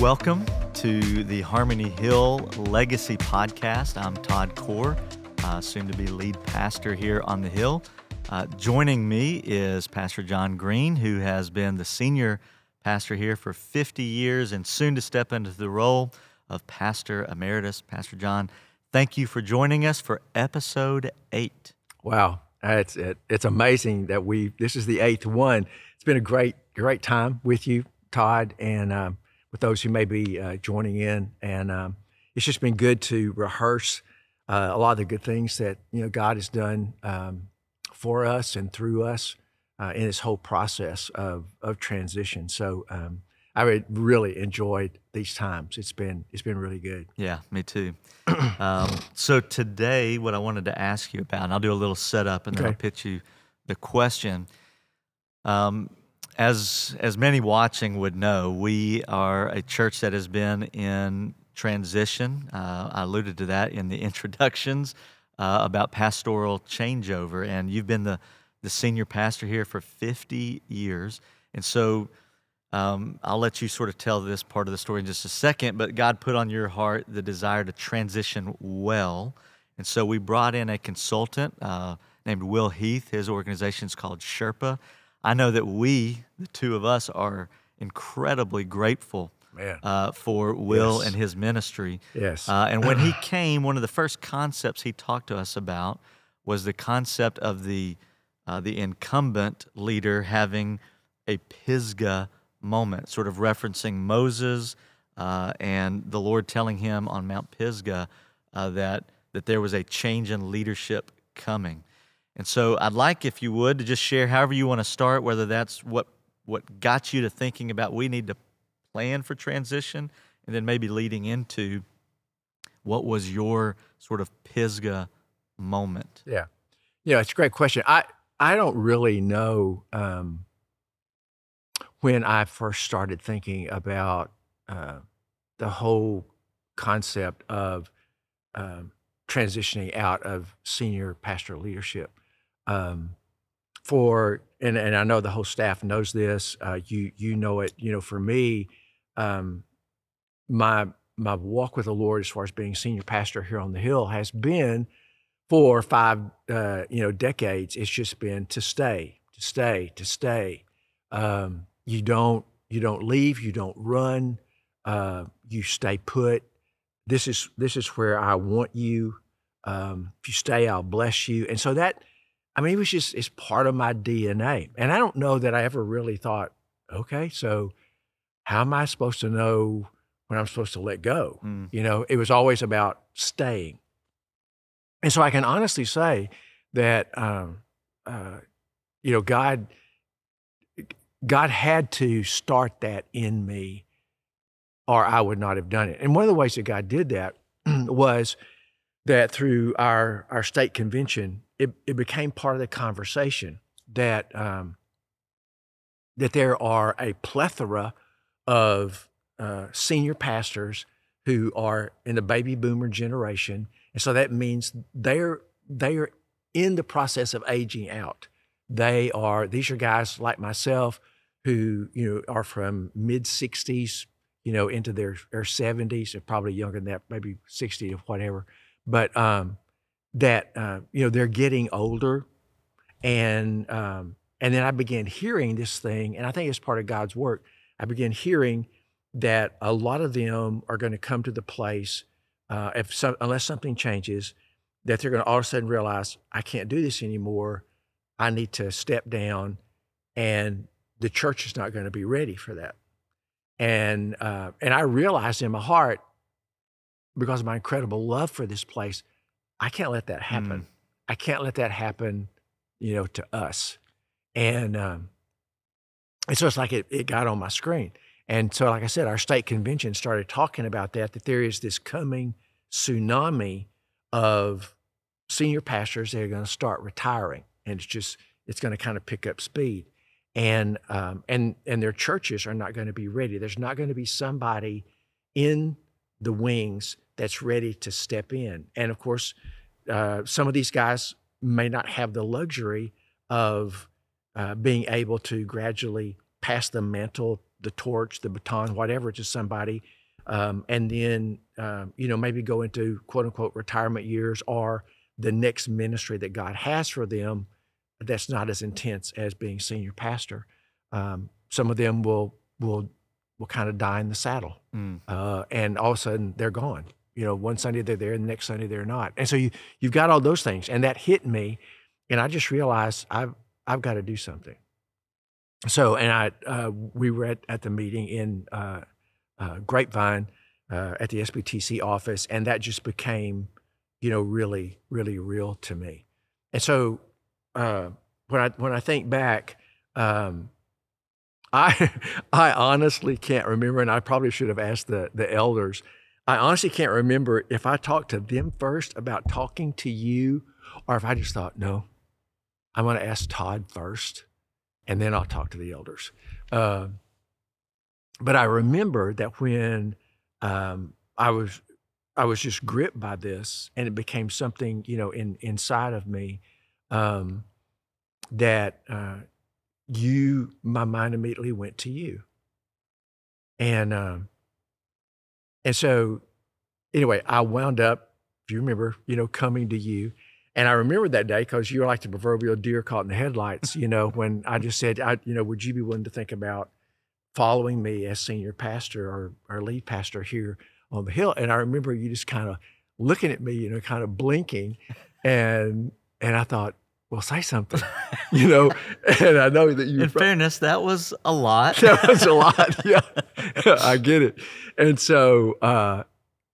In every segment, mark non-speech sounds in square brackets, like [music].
Welcome to the Harmony Hill Legacy Podcast. I'm Todd Core, uh, soon to be lead pastor here on the Hill. Uh, joining me is Pastor John Greene, who has been the senior pastor here for 50 years and soon to step into the role of Pastor Emeritus. Pastor John, thank you for joining us for episode eight. Wow, it's it, it's amazing that we this is the eighth one. It's been a great great time with you, Todd, and um, with those who may be uh, joining in. And um, it's just been good to rehearse uh, a lot of the good things that you know God has done um, for us and through us uh, in this whole process of of transition. So um, I really enjoyed these times. It's been it's been really good. Yeah, me too. [clears throat] um, so today, what I wanted to ask you about, and I'll do a little setup, and then okay. I'll pitch you the question. Um, as as many watching would know, we are a church that has been in transition. Uh, I alluded to that in the [laughs] introductions uh, about pastoral changeover, and you've been the the senior pastor here for 50 years, and so. Um, I'll let you sort of tell this part of the story in just a second, but God put on your heart the desire to transition well. And so we brought in a consultant uh, named Will Heath. His organization is called Sherpa. I know that we, the two of us, are incredibly grateful uh, for Will yes. and his ministry. Yes. Uh, and when he [clears throat] came, one of the first concepts he talked to us about was the concept of the uh, the incumbent leader having a Pisgah moment, sort of referencing Moses uh, and the Lord telling him on Mount Pisgah uh, that that there was a change in leadership coming. And so I'd like, if you would, to just share however you want to start, whether that's what, what got you to thinking about we need to plan for transition, and then maybe leading into what was your sort of Pisgah moment? Yeah. Yeah, it's a great question. I, I don't really know um, when I first started thinking about uh, the whole concept of um, transitioning out of senior pastoral leadership um, for and, and I know the whole staff knows this. Uh, you you know it. You know, for me, um, my my walk with the Lord as far as being senior pastor here on the Hill has been for five uh, you know decades. It's just been to stay, to stay, to stay. Um, you don't you don't leave. You don't run. Uh, you stay put. This is this is where I want you. Um, if you stay, I'll bless you. And so that I mean, it was just, it's part of my DNA. And I don't know that I ever really thought, okay, so how am I supposed to know when I'm supposed to let go? Mm. You know, it was always about staying. And so I can honestly say that, um, uh, you know, God, God had to start that in me or I would not have done it. And one of the ways that God did that [clears throat] was that through our, our state convention, it, it became part of the conversation that um, that there are a plethora of uh, senior pastors who are in the baby boomer generation, and so that means they're they are in the process of aging out. They are these are guys like myself who you know are from mid sixties, you know, into their their seventies, or probably younger than that, maybe sixty or whatever. But um, that uh, you know they're getting older, and um, and then I began hearing this thing, and I think it's part of God's work. I began hearing that a lot of them are going to come to the place, uh, if some, unless something changes, that they're going to all of a sudden realize I can't do this anymore. I need to step down, and the church is not going to be ready for that. And uh, and I realized in my heart, because of my incredible love for this place, I can't let that happen. Mm. I can't let that happen, you know, to us. And um, and so it's like it, it got on my screen. And so, like I said, our state convention started talking about that, that there is this coming tsunami of senior pastors that are going to start retiring. And it's just, it's going to kind of pick up speed. And, um, and, and their churches are not going to be ready. There's not going to be somebody in the wings that's ready to step in. And of course, uh, some of these guys may not have the luxury of uh, being able to gradually pass the mantle the torch, the baton, whatever to somebody, um, and then um, you know maybe go into quote unquote retirement years or the next ministry that God has for them that's not as intense as being senior pastor. Um, some of them will will will kind of die in the saddle, mm. uh, and all of a sudden they're gone. You know, one Sunday they're there, and the next Sunday they're not. And so you you've got all those things, and that hit me, and I just realized I've I've got to do something. So, and I uh, we were at, at the meeting in uh, uh Grapevine uh, at the SBTC office, and that just became, you know, really really real to me. And so uh, when I when I think back. Um, I [laughs] I honestly can't remember, and I probably should have asked the the elders. I honestly can't remember if I talked to them first about talking to you, or if I just thought, no, I'm going to ask Todd first, and then I'll talk to the elders. Uh, but I remember that when um, I was I was just gripped by this, and it became something you know in inside of me um, that uh, you, my mind immediately went to you. And, um, and so anyway, I wound up, if you remember, you know, coming to you. And I remember that day because you were like the proverbial deer caught in the headlights, you know, when I just said, I, you know, would you be willing to think about following me as senior pastor or, or lead pastor here on the hill? And I remember you just kind of looking at me, you know, kind of blinking. And, and I thought, well, say something, you know. And I know that you. In fairness, that was a lot. [laughs] that was a lot. [laughs] Yeah, I get it. And so, uh,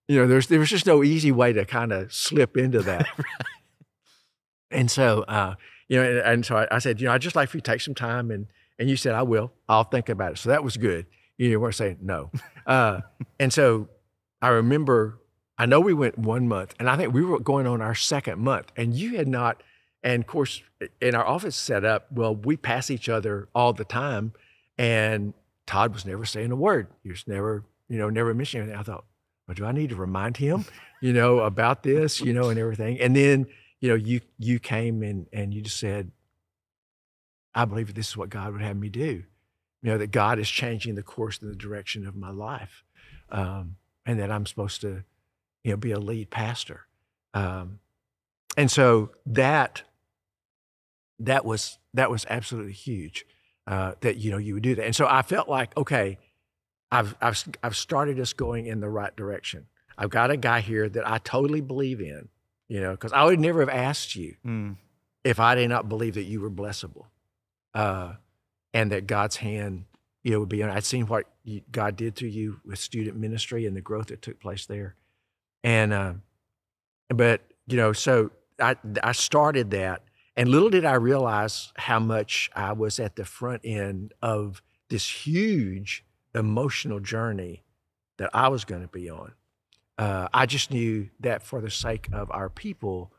you know, there's there was just no easy way to kind of slip into [laughs] that. right. And so, uh, you know, and, and so I, I, said, you know, I'd just like for you to take some time, and and you said, I will. I'll think about it. So that was good. You weren't saying no. Uh, and so I remember. I know we went one month, and I think we were going on our second month, and you had not and of course, in our office setup, well, we pass each other all the time. And Todd was never saying a word. He was never, you know, never mentioning anything. I thought, well, do I need to remind him, you know, about this, you know, and everything? And then, you know, you you came and and you just said, I believe this is what God would have me do. You know, that God is changing the course and the direction of my life. Um, and that I'm supposed to, you know, be a lead pastor. Um, and so that that was that was absolutely huge uh, that you know you would do that. And so I felt like, okay, I've I've I've started us going in the right direction. I've got a guy here that I totally believe in, you know, because I would never have asked you mm. if I did not believe that you were blessable, uh, and that God's hand, you know, would be on. I'd seen what you, God did through you with student ministry and the growth that took place there, and uh, but you know, so I I started that and little did I realize how much I was at the front end of this huge emotional journey that I was going to be on. Uh, I just knew that for the sake of our people,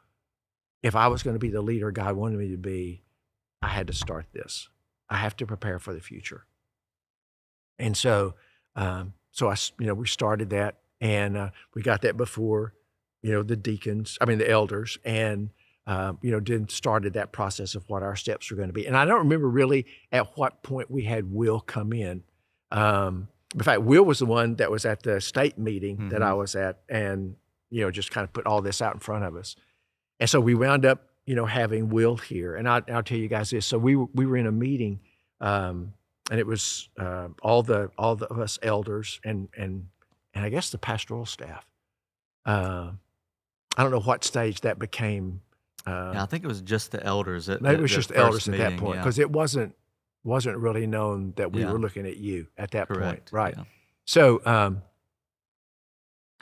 if I was going to be the leader God wanted me to be, I had to start this. I have to prepare for the future. And so, um, so I, you know, we started that, and uh, we got that before, you know, the deacons. I mean, the elders, and um, you know, did started that process of what our steps were going to be. And I don't remember really at what point we had Will come in. Um, in fact, Will was the one that was at the state meeting mm-hmm. that I mm-hmm. was at, and you know, just kind of put all this out in front of us. And so we wound up, you know, having Will here. And I, will tell you guys this: so we we were in a meeting, um, and it was uh, all the all the, of us elders and and and I guess the pastoral staff. Uh, I don't know what stage that became uh, yeah, I think it was just the elders. At, maybe it was just the elders meeting, at that point because yeah. it wasn't wasn't really known that we yeah. were looking at you at that Correct. point, right? So um,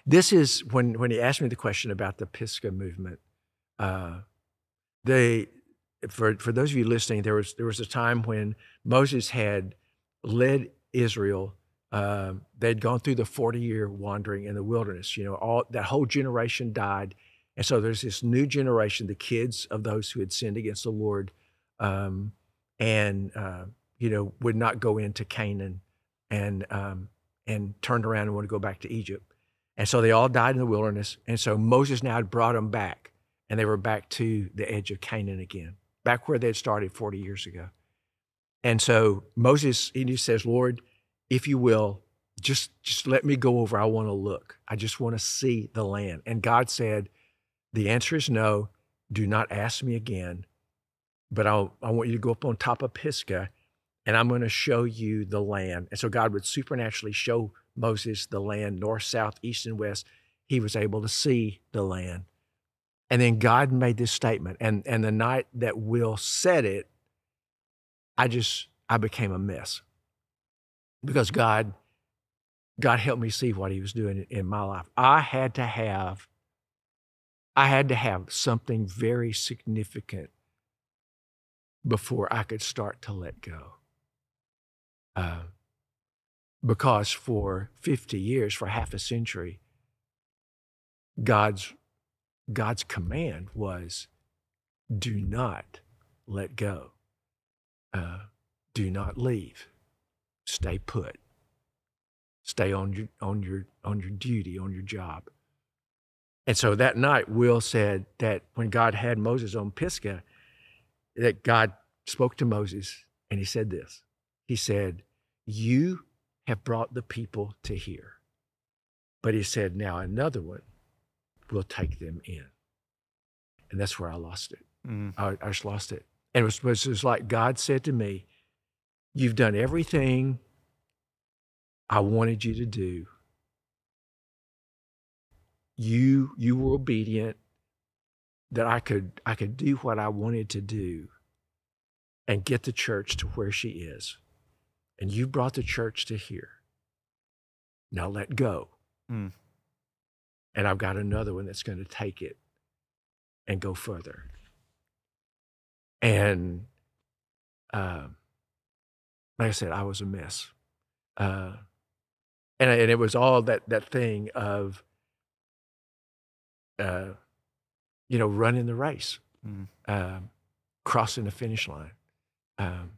this is when when he asked me the question about the Pisgah movement. Uh, they for for those of you listening, there was there was a time when Moses had led Israel. Uh, they'd gone through the forty year wandering in the wilderness. You know, all that whole generation died and so there's this new generation, the kids of those who had sinned against the Lord, um, and uh, you know would not go into Canaan, and um, and turned around and want to go back to Egypt. And so they all died in the wilderness. And so Moses now had brought them back, and they were back to the edge of Canaan again, back where they had started 40 years ago. And so Moses, he just says, Lord, if you will, just just let me go over. I want to look. I just want to see the land. And God said, the answer is no. Do not ask me again. But I'll, I want you to go up on top of Pisgah and I'm going to show you the land. And so God would supernaturally show Moses the land, north, south, east, and west. He was able to see the land. And then God made this statement. And, and the night that Will said it, I just, I became a mess because God, God helped me see what he was doing in my life. I had to have, I had to have something very significant before I could start to let go. Uh, because for 50 years, for half a century, God's, God's command was do not let go, uh, do not leave, stay put, stay on your, on, your, on your duty, on your job. And so that night, Will said that when God had Moses on Pisgah, that God spoke to Moses and he said this he said, You have brought the people to here. But he said, Now another one will take them in. And that's where I lost it. Mm. I, I, just lost it. And it was, it was like God said to me, You've done everything I wanted you to do. You you were obedient that I could I could do what I wanted to do and get the church to where she is and you brought the church to here. Now let go. Mm. And I've got another one that's going to take it and go further. And uh, like I said, I was a mess. Uh, and, and it was all that, that thing of, uh, you know, running the race, mm. crossing the finish line. Um,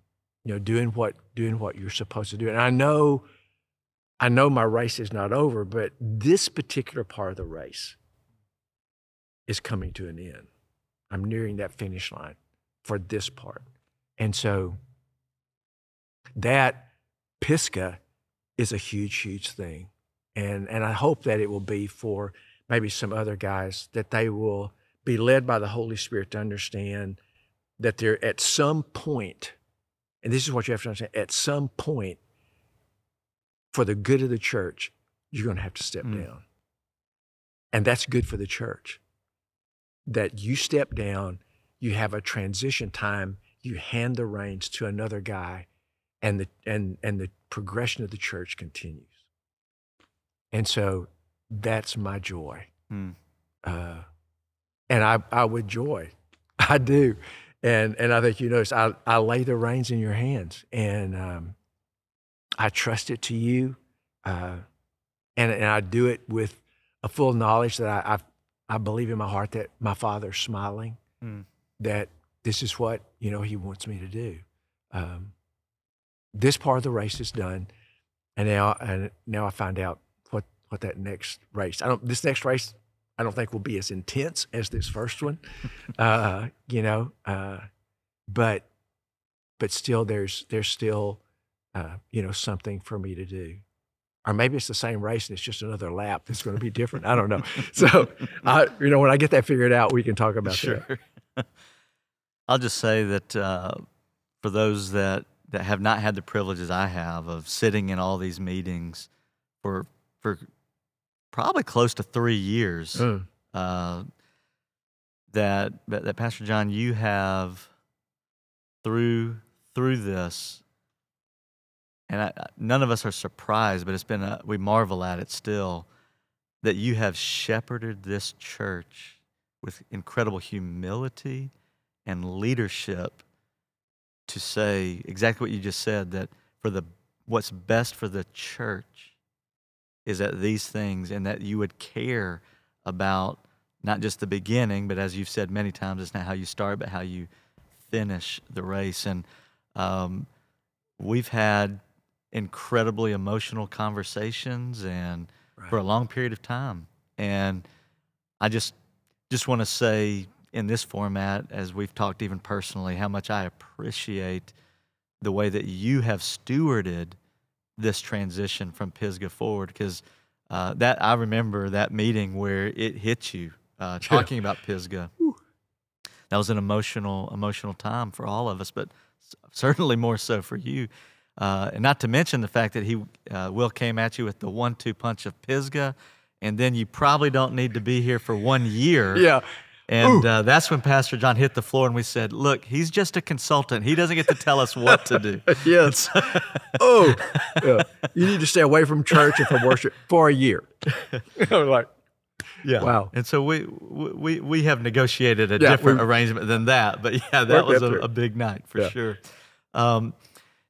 you know, doing what doing what you're supposed to do. And I know, I know my race is not over, but this particular part of the race is coming to an end. I'm nearing that finish line for this part. And so that Pisgah is a huge, huge thing. And and I hope that it will be for maybe some other guys that they will be led by the Holy Spirit to understand that they're at some point and this is what you have to understand at some point, for the good of the church, you're going to have to step mm. down. And that's good for the church. That you step down, you have a transition time, you hand the reins to another guy, and the, and, and the progression of the church continues. And so that's my joy. Mm. Uh, and I, I would joy. [laughs] I do. And and I think you notice I, I lay the reins in your hands and um, I trust it to you. Uh, and, and I do it with a full knowledge that I, I, I believe in my heart that my father's smiling, mm. that this is what, you know, he wants me to do. Um, this part of the race is done. And now, and now I find out what, that next race, I don't, this next race, I don't think will be as intense as this first one, [laughs] uh, you know. Uh, but but still, there's there's still uh, you know something for me to do, or maybe it's the same race and it's just another lap that's going to be different. I don't know. [laughs] So, I, you know, when I get that figured out, we can talk about sure. that. [laughs] I'll just say that uh, for those that that have not had the privileges I have of sitting in all these meetings for for probably close to three years. Mm. Uh, that, that Pastor John, you have through through this, and I, none of us are surprised, but it's been a, we marvel at it still that you have shepherded this church with incredible humility and leadership to say exactly what you just said that for the what's best for the church is that these things and that you would care about not just the beginning, but as you've said many times, it's not how you start, but how you finish the race. And um, we've had incredibly emotional conversations and right. for a long period of time. And I just just want to say in this format, as we've talked even personally, how much I appreciate the way that you have stewarded this transition from Pisgah forward because uh, that I remember that meeting where it hit you uh, talking about Pisgah. That was an emotional emotional time for all of us, but certainly more so for you. Uh, and not to mention the fact that he uh, Will came at you with the one-two punch of Pisgah, and then you probably don't need to be here for one year. Yeah. And uh, that's when Pastor John hit the floor and we said, Look, he's just a consultant. He doesn't get to tell us what to do. [laughs] yes. [laughs] oh, yeah. you need to stay away from church and from worship for a year. [laughs] like, yeah. Wow. And so we we we have negotiated a yeah, different arrangement than that. But yeah, that was a, a, big night for yeah. sure. Um,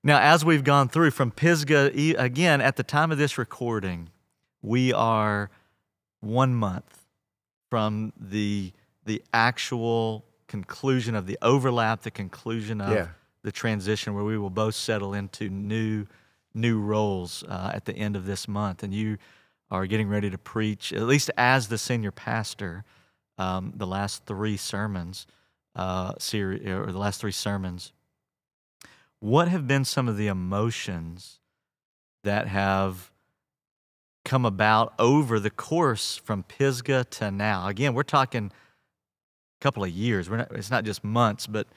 now, as we've gone through from Pisgah, again, at the time of this recording, we are one month from the the actual conclusion of the overlap, the conclusion of yeah. the transition, where we will both settle into new new roles uh, at the end of this month, and you are getting ready to preach, at least as the senior pastor, um, the last three sermons uh, series or the last three sermons. What have been some of the emotions that have come about over the course from Pisgah to now? Again, we're talking couple of years. Not, it's not just months, but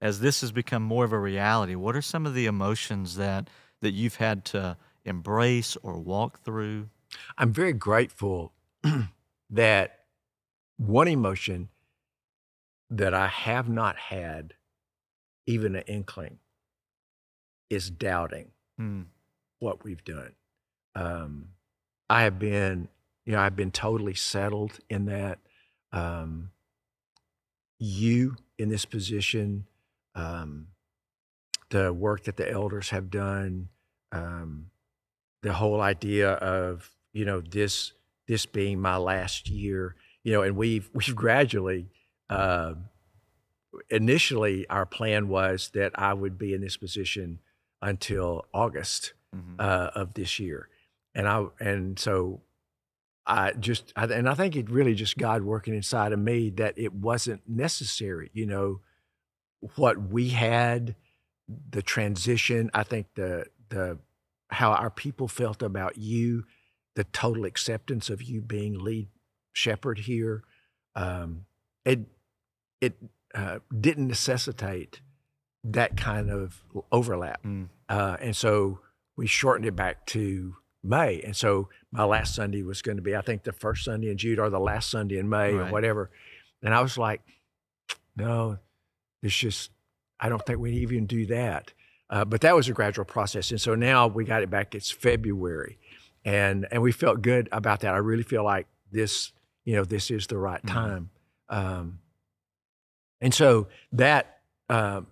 as this has become more of a reality, what are some of the emotions that that you've had to embrace or walk through? I'm very grateful [clears throat] that one emotion that I have not had even an inkling is doubting mm. what we've done. Um, I have been, you know, I've been totally settled in that. Um, you in this position, um, the work that the elders have done, um, the whole idea of you know this this being my last year, you know, and we've [laughs] we've gradually. Uh, initially, our plan was that I would be in this position until August mm-hmm. uh, of this year, and I and so I just, I, and I think it really just God working inside of me that it wasn't necessary. You know, what we had, the transition. I think the the how our people felt about you, the total acceptance of you being lead shepherd here. Um, it it uh, didn't necessitate that kind of overlap, mm. uh, and so we shortened it back to May. And so my last Sunday was going to be, I think, the first Sunday in June or the last Sunday in May right. or whatever. And I was like, no, it's just, I don't think we even do that. Uh, but that was a gradual process. And so now we got it back. It's February. And, and we felt good about that. I really feel like this, you know, this is the right mm-hmm. time. Um, and so that, uh,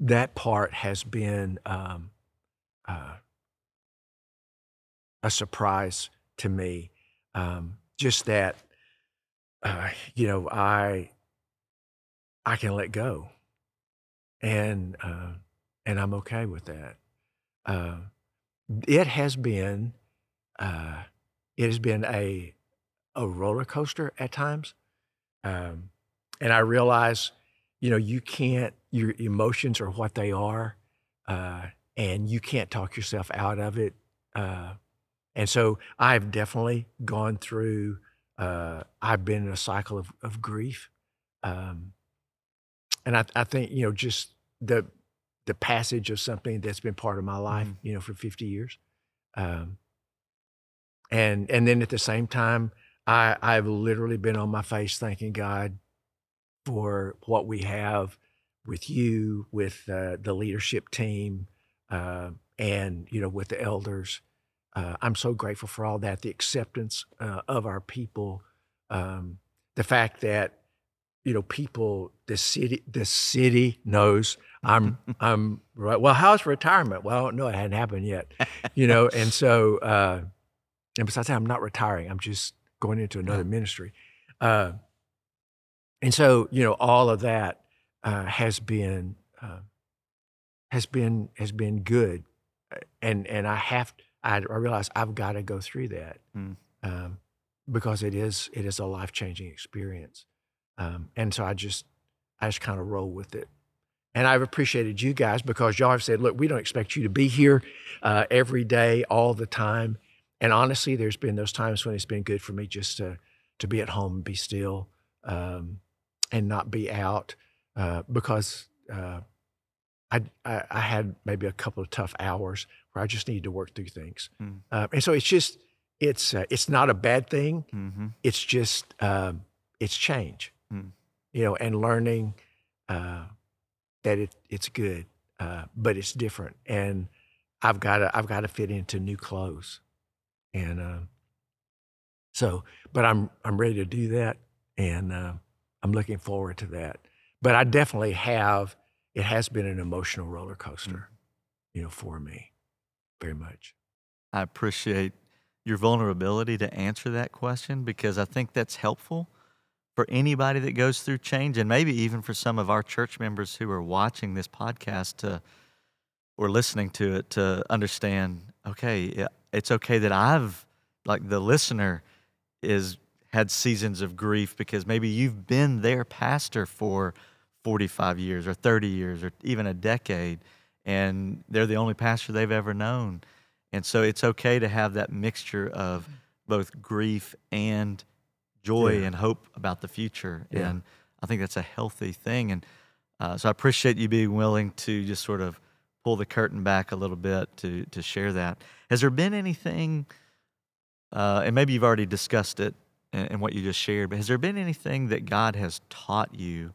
that part has been um, uh, a surprise to me. Um, just that, uh, you know, I I can let go, and uh, and I'm okay with that. Uh, it has been uh, it has been a a roller coaster at times, um, and I realize, you know, you can't. Your emotions are what they are, uh, and you can't talk yourself out of it. And so I've definitely gone through, uh, I've been in a cycle of, of grief. Um, and I, I, think, you know, just the, the passage of something that's been part of my life, mm-hmm. you know, for 50 years. Um, and, and then at the same time, I, I've literally been on my face thanking God for what we have with you, with uh, the leadership team, uh, and you know, with the elders uh, I'm so grateful for all that, the acceptance uh, of our people, um, the fact that you know people, the city, the city knows I'm [laughs] I'm right. Well, how's retirement? Well, no, it hadn't happened yet, you know. [laughs] And so, uh, and besides that, I'm not retiring. I'm just going into another ministry. Uh, and so, you know, all of that uh, has been uh, has been has been good, and and I have I, I realized I've got to go through that mm. um, because it is it is a life changing experience, um, and so I just I just kind of roll with it, and I've appreciated you guys because y'all have said, look, we don't expect you to be here uh, every day, all the time. And honestly, there's been those times when it's been good for me just to to be at home and be still um, and not be out uh, because uh, I, I, I had maybe a couple of tough hours where I just needed to work through things. Mm. Uh, and so it's just it's uh, it's not a bad thing. Mm-hmm. It's just um, it's change, mm. you know, and learning uh, that it it's good, uh, but it's different, and I've got to I've got to fit into new clothes, and uh, so but I'm I'm ready to do that, and uh, I'm looking forward to that. But I definitely have. It has been an emotional roller coaster, mm. you know, for me, very much. I appreciate your vulnerability to answer that question because I think that's helpful for anybody that goes through change and maybe even for some of our church members who are watching this podcast to or listening to it to understand okay it's okay that I've like the listener is had seasons of grief because maybe you've been their pastor for 45 years or 30 years or even a decade and they're the only pastor they've ever known and so it's okay to have that mixture of both grief and joy yeah. and hope about the future. Yeah. And I think that's a healthy thing. And uh, so I appreciate you being willing to just sort of pull the curtain back a little bit to to share that. Has there been anything, uh, and maybe you've already discussed it in, in, what you just shared, but has there been anything that God has taught you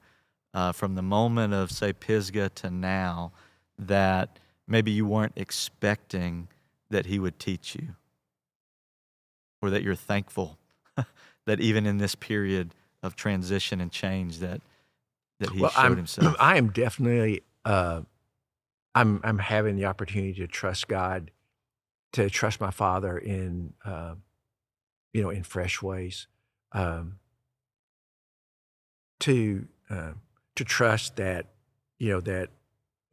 uh, from the moment of say Pisgah to now that maybe you weren't expecting? that He would teach you, or that you're thankful [laughs] that even in this period of transition and change that that He well, showed I'm, Himself. [clears throat] I am definitely. Uh, I'm I'm having the opportunity to trust God, to trust my Father in, uh, you know, in fresh ways, um, to uh, to trust that, you know, that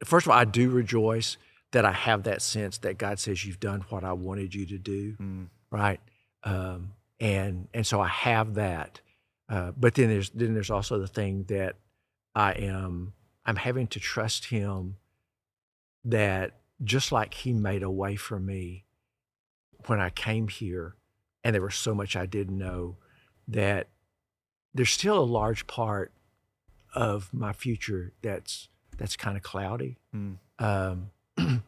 first of all, I do rejoice that I have that sense that God says you've done what I wanted you to do, mm. right? Um, and and so I have that. Uh, but then there's then there's also the thing that I am I'm having to trust Him that just like He made a way for me when I came here, and there was so much I didn't know that there's still a large part of my future that's that's kind of cloudy. Mm. Um, [clears throat]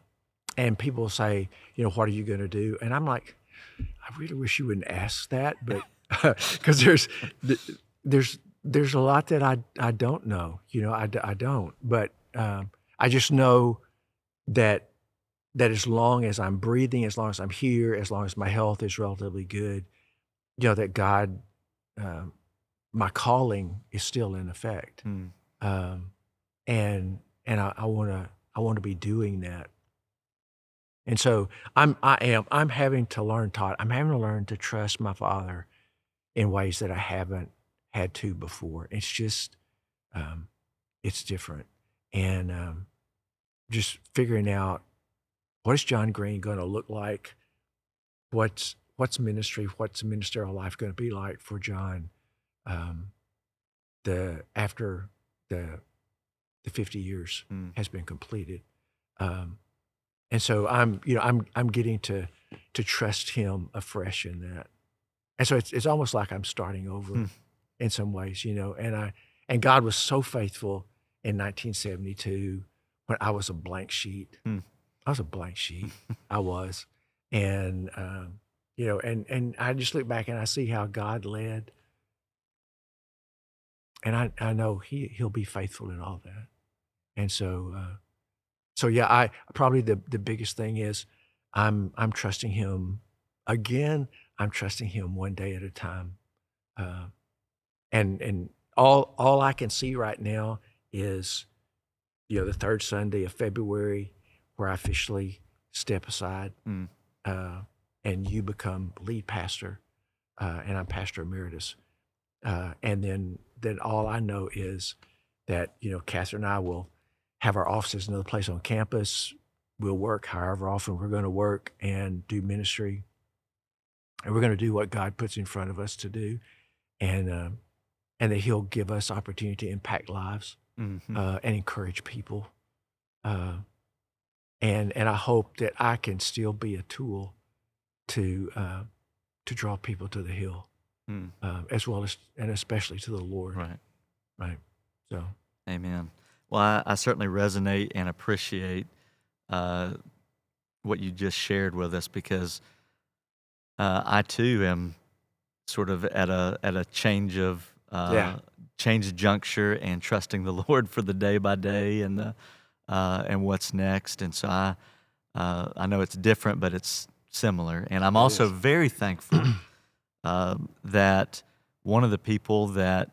and people say, you know, what are you going to do? And I'm like, I really wish you wouldn't ask that, but [laughs] [laughs] because there's there's there's a lot that I I don't know. You know, I, I don't, but um, I just know that that as long as I'm breathing, as long as I'm here, as long as my health is relatively good, you know, that God, um, my calling is still in effect, mm. um, and and I want to I want to be doing that and so I'm I am I'm having to learn Todd. I'm having to learn to trust my father in ways that I haven't had to before. It's just um, it's different. And um, just figuring out what is John Greene going to look like? What's what's ministry? What's ministerial life going to be like for John? Um, the after the the 50 years mm. has been completed. Um, and so I'm, you know, I'm I'm getting to to trust him afresh in that. And so it's it's almost like I'm starting over hmm. in some ways, you know. And I and God was so faithful in 1972 when I was a blank sheet. Hmm. I was a blank sheet. [laughs] I was, and um, you know, and and I just look back and I see how God led, and I I know he he'll be faithful in all that, and so. Uh, so yeah, I probably the the biggest thing is I'm I'm trusting him again. I'm trusting him one day at a time, uh, and and all all I can see right now is you know the third Sunday of February where I officially step aside mm. uh, and you become lead pastor uh, and I'm pastor emeritus, uh, and then then all I know is that you know Catherine and I will have our offices in another place on campus. We'll work however often we're going to work and do ministry. And we're going to do what God puts in front of us to do. And, uh, and that He'll give us opportunity to impact lives. mm-hmm. uh, and encourage people. Uh, and and I hope that I can still be a tool to uh, to draw people to the hill, mm. as well as and especially to the Lord. Right, right. So, Amen. Well, I, I certainly resonate and appreciate uh, what you just shared with us because uh, I too am sort of at a at a change of uh, yeah. change of juncture and trusting the [laughs] Lord for the day by day and the uh, and what's next. And so I uh, I know it's different, but it's similar. And I'm also very thankful [clears throat] uh, that one of the people that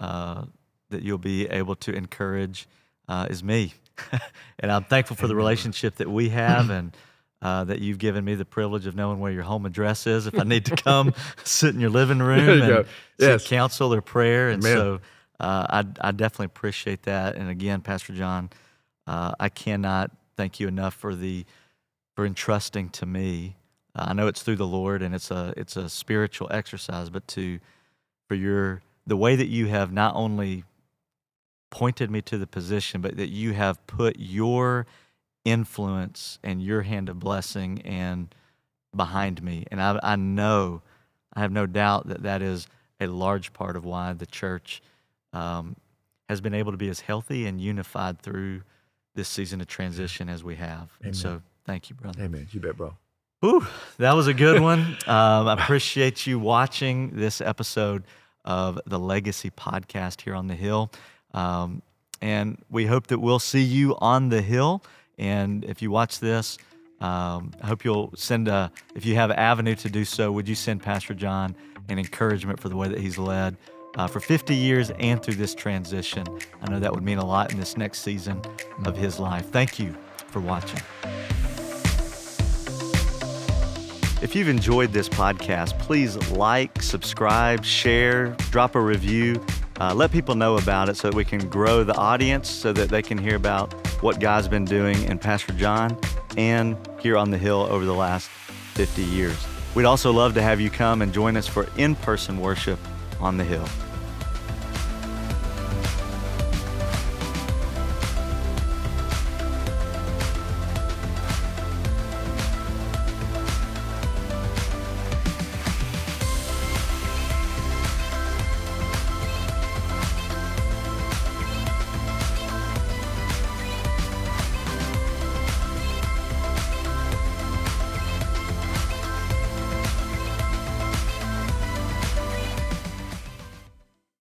uh, that you'll be able to encourage uh, is me. [laughs] and I'm thankful for the relationship that we have and uh, that you've given me the privilege of knowing where your home address is if I need to come [laughs] sit in your living room you and yes. counsel or prayer. And Amen. so uh, I, I, definitely appreciate that. And again, Pastor John, uh, I cannot thank you enough for the for entrusting to me. I know it's through the Lord and it's a it's a spiritual exercise, but to for your the way that you have not only pointed me to the position, but that you have put your influence and your hand of blessing and behind me. And I, I know, I have no doubt that that is a large part of why the church um, has been able to be as healthy and unified through this season of transition as we have. Amen. And so thank you, brother. Amen. You bet, bro. Ooh, that was a good one. [laughs] Um, I appreciate you watching this episode of the Legacy Podcast here on the Hill. Um, and we hope that we'll see you on the Hill. And if you watch this, um, I hope you'll send a, if you have avenue to do so, would you send Pastor John an encouragement for the way that he's led uh, for 50 years and through this transition? I know that would mean a lot in this next season of his life. Thank you for watching. If you've enjoyed this podcast, please like, subscribe, share, drop a review. Uh, let people know about it so that we can grow the audience so that they can hear about what God's been doing in Pastor John and here on the Hill over the last 50 years. We'd also love to have you come and join us for in person worship on the Hill.